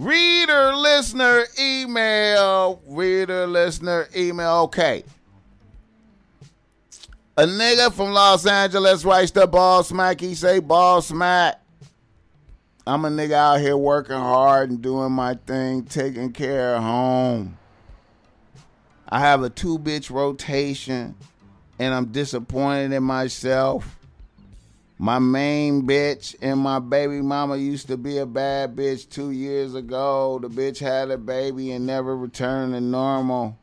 Reader, listener, email. Reader, listener, email. Okay. A nigga from Los Angeles writes the ball smack. He say ball smack. I'm a nigga out here working hard and doing my thing, taking care of home. I have a two bitch rotation and I'm disappointed in myself. My main bitch and my baby mama used to be a bad bitch two years ago. The bitch had a baby and never returned to normal.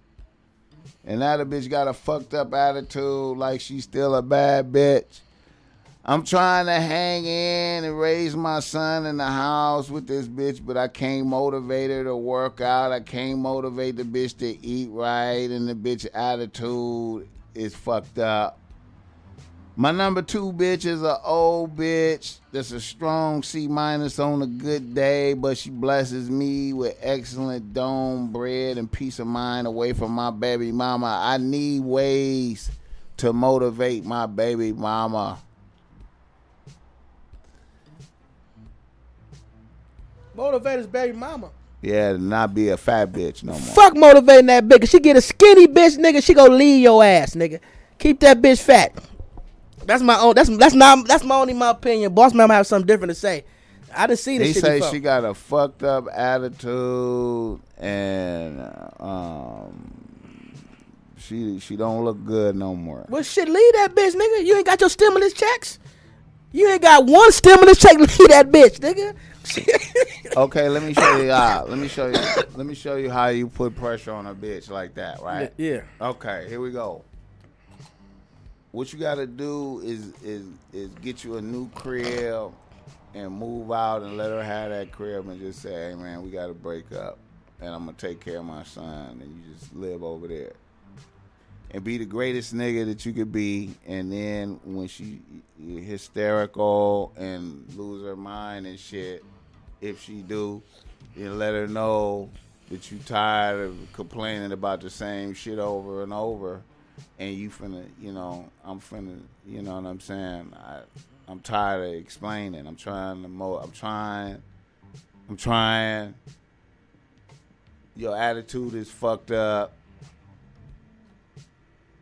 And now the bitch got a fucked up attitude like she's still a bad bitch. I'm trying to hang in and raise my son in the house with this bitch, but I can't motivate her to work out. I can't motivate the bitch to eat right, and the bitch attitude is fucked up. My number two bitch is a old bitch that's a strong C minus on a good day, but she blesses me with excellent dome bread and peace of mind away from my baby mama. I need ways to motivate my baby mama. Motivate his baby mama. Yeah, to not be a fat bitch no more. Fuck motivating that bitch. She get a skinny bitch, nigga. She gonna leave your ass, nigga. Keep that bitch fat. That's my own. That's that's not. That's my only my opinion. Boss man might have something different to say. I didn't see this They say before. she got a fucked up attitude and um she she don't look good no more. well, shit, leave that bitch, nigga. You ain't got your stimulus checks. You ain't got one stimulus check. Leave that bitch, nigga. Okay, let me show you how. Let me show you. Let me show you how you put pressure on a bitch like that, right? yeah. Okay, here we go. What you got to do is is is get you a new crib and move out and let her have that crib and just say, "Hey man, we got to break up, and I'm gonna take care of my son, and you just live over there." And be the greatest nigga that you could be, and then when she hysterical and lose her mind and shit, if she do, you let her know that you tired of complaining about the same shit over and over, and you finna, you know, I'm finna, you know what I'm saying? I, I'm tired of explaining. I'm trying to mo. I'm trying. I'm trying. Your attitude is fucked up.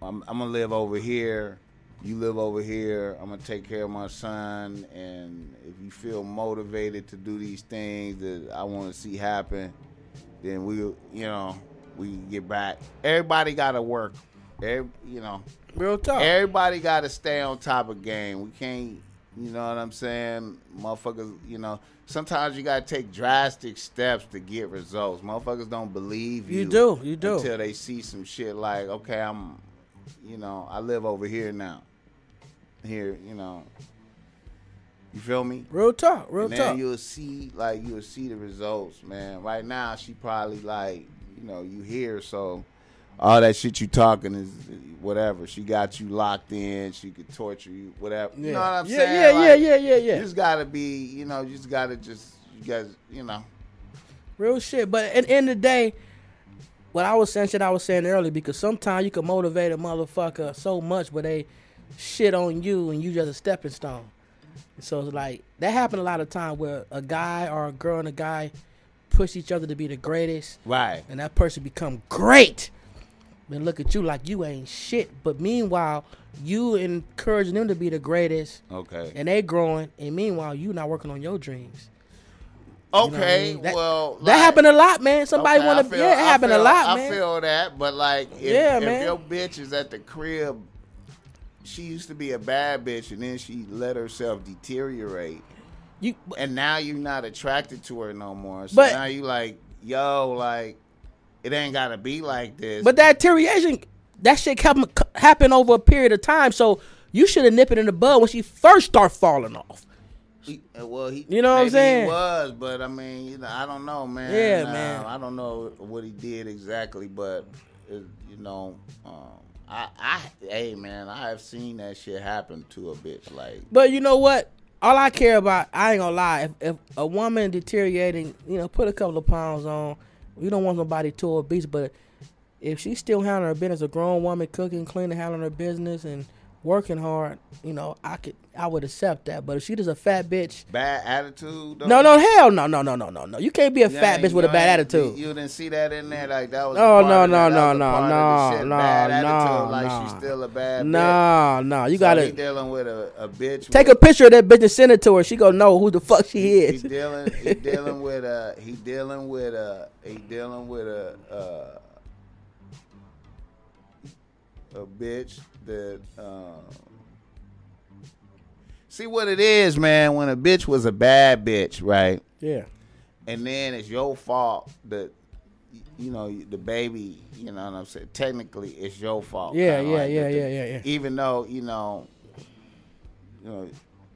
I'm, I'm gonna live over here. You live over here. I'm gonna take care of my son, and if you feel motivated to do these things that I want to see happen, then we, you know, we get back. Everybody got to work. Every, you know, Real talk. everybody got to stay on top of game. We can't, you know what I'm saying, motherfuckers. You know, sometimes you got to take drastic steps to get results. Motherfuckers don't believe you. You do, you do. until they see some shit like, okay, I'm, you know, I live over here now. Here, you know. You feel me? Real talk. Real and then talk. you'll see like you'll see the results, man. Right now, she probably like you know you hear so all that shit you talking is whatever. She got you locked in. She could torture you, whatever. You know what I'm yeah, saying? Yeah, Like, yeah, yeah, yeah, yeah. You just gotta be, you know, you just gotta just you guys, you know. Real shit. But at the end of the day, what I was saying, shit I was saying earlier, because sometimes you can motivate a motherfucker so much, but they shit on you and you just a stepping stone. So it's like that happened a lot of time where a guy or a girl and a guy push each other to be the greatest, Right. and that person become great. Then look at you like you ain't shit. But meanwhile, you encouraging them to be the greatest, Okay. and they growing, and meanwhile you not working on your dreams. know I okay. mean? That- well, That happened a lot, man. Somebody Okay, want to, Yeah, it happened a feel- lot, I feel that, but like, if, Yeah, if your bitch is at the crib, she used to be a bad bitch, and then she let herself deteriorate, you, and now you're not attracted to her no more. So But- now you like, yo, like, it ain't gotta be like this. but that deterioration, that shit happen, happen over a period of time. So you should have nipped it in the bud when she first start falling off. He, uh, well, he, You know what I'm saying? He was, but I mean, you know, I don't know, man. Yeah, Uh, man. I don't know what he did exactly, but it, you know, um, I, I, hey, man, I have seen that shit happen to a bitch. Like, But you know what? All I care about, I ain't gonna lie. If, if a woman deteriorating, you know, put a couple of pounds on. We don't want nobody too obese, but if she's still handling her business, a grown woman cooking, cleaning, handling her business, and working hard, you know, I could I would accept that. But if she just a fat bitch, Bad attitude. though? no, no, hell no, no, no, no, no, no. You can't be a You fat bitch with a bad attitude. You, you didn't see that in there like that was. a No, no, no, no, no, part of the no, no, no, like no. she's still a bad bitch. Nah, nah. You So gotta dealing with a, a bitch. take a picture of that bitch and send it to her. She gonna know who the fuck she He is. He dealing. He dealing with a. He dealing with a. He dealing with a. Uh, a bitch that. Um, see what it is, man. When a bitch was a bad bitch, right? Yeah, and then it's your fault that you know the baby you know what i'm saying technically it's your fault yeah, yeah, like yeah, the- yeah, yeah, yeah. even though you know you know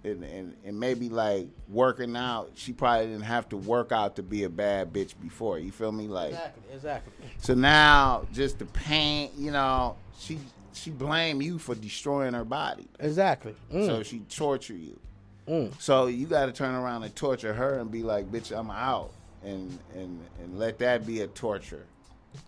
and, and, and maybe like working out she probably didn't have to work out to be a bad bitch before you feel me like Exactly, exactly. so now just the pain you know she she blame you for destroying her body Exactly. Mm, so she torture you mm. so you got to turn around and torture her and be like, "Bitch, I'm out," and and and let that be a torture.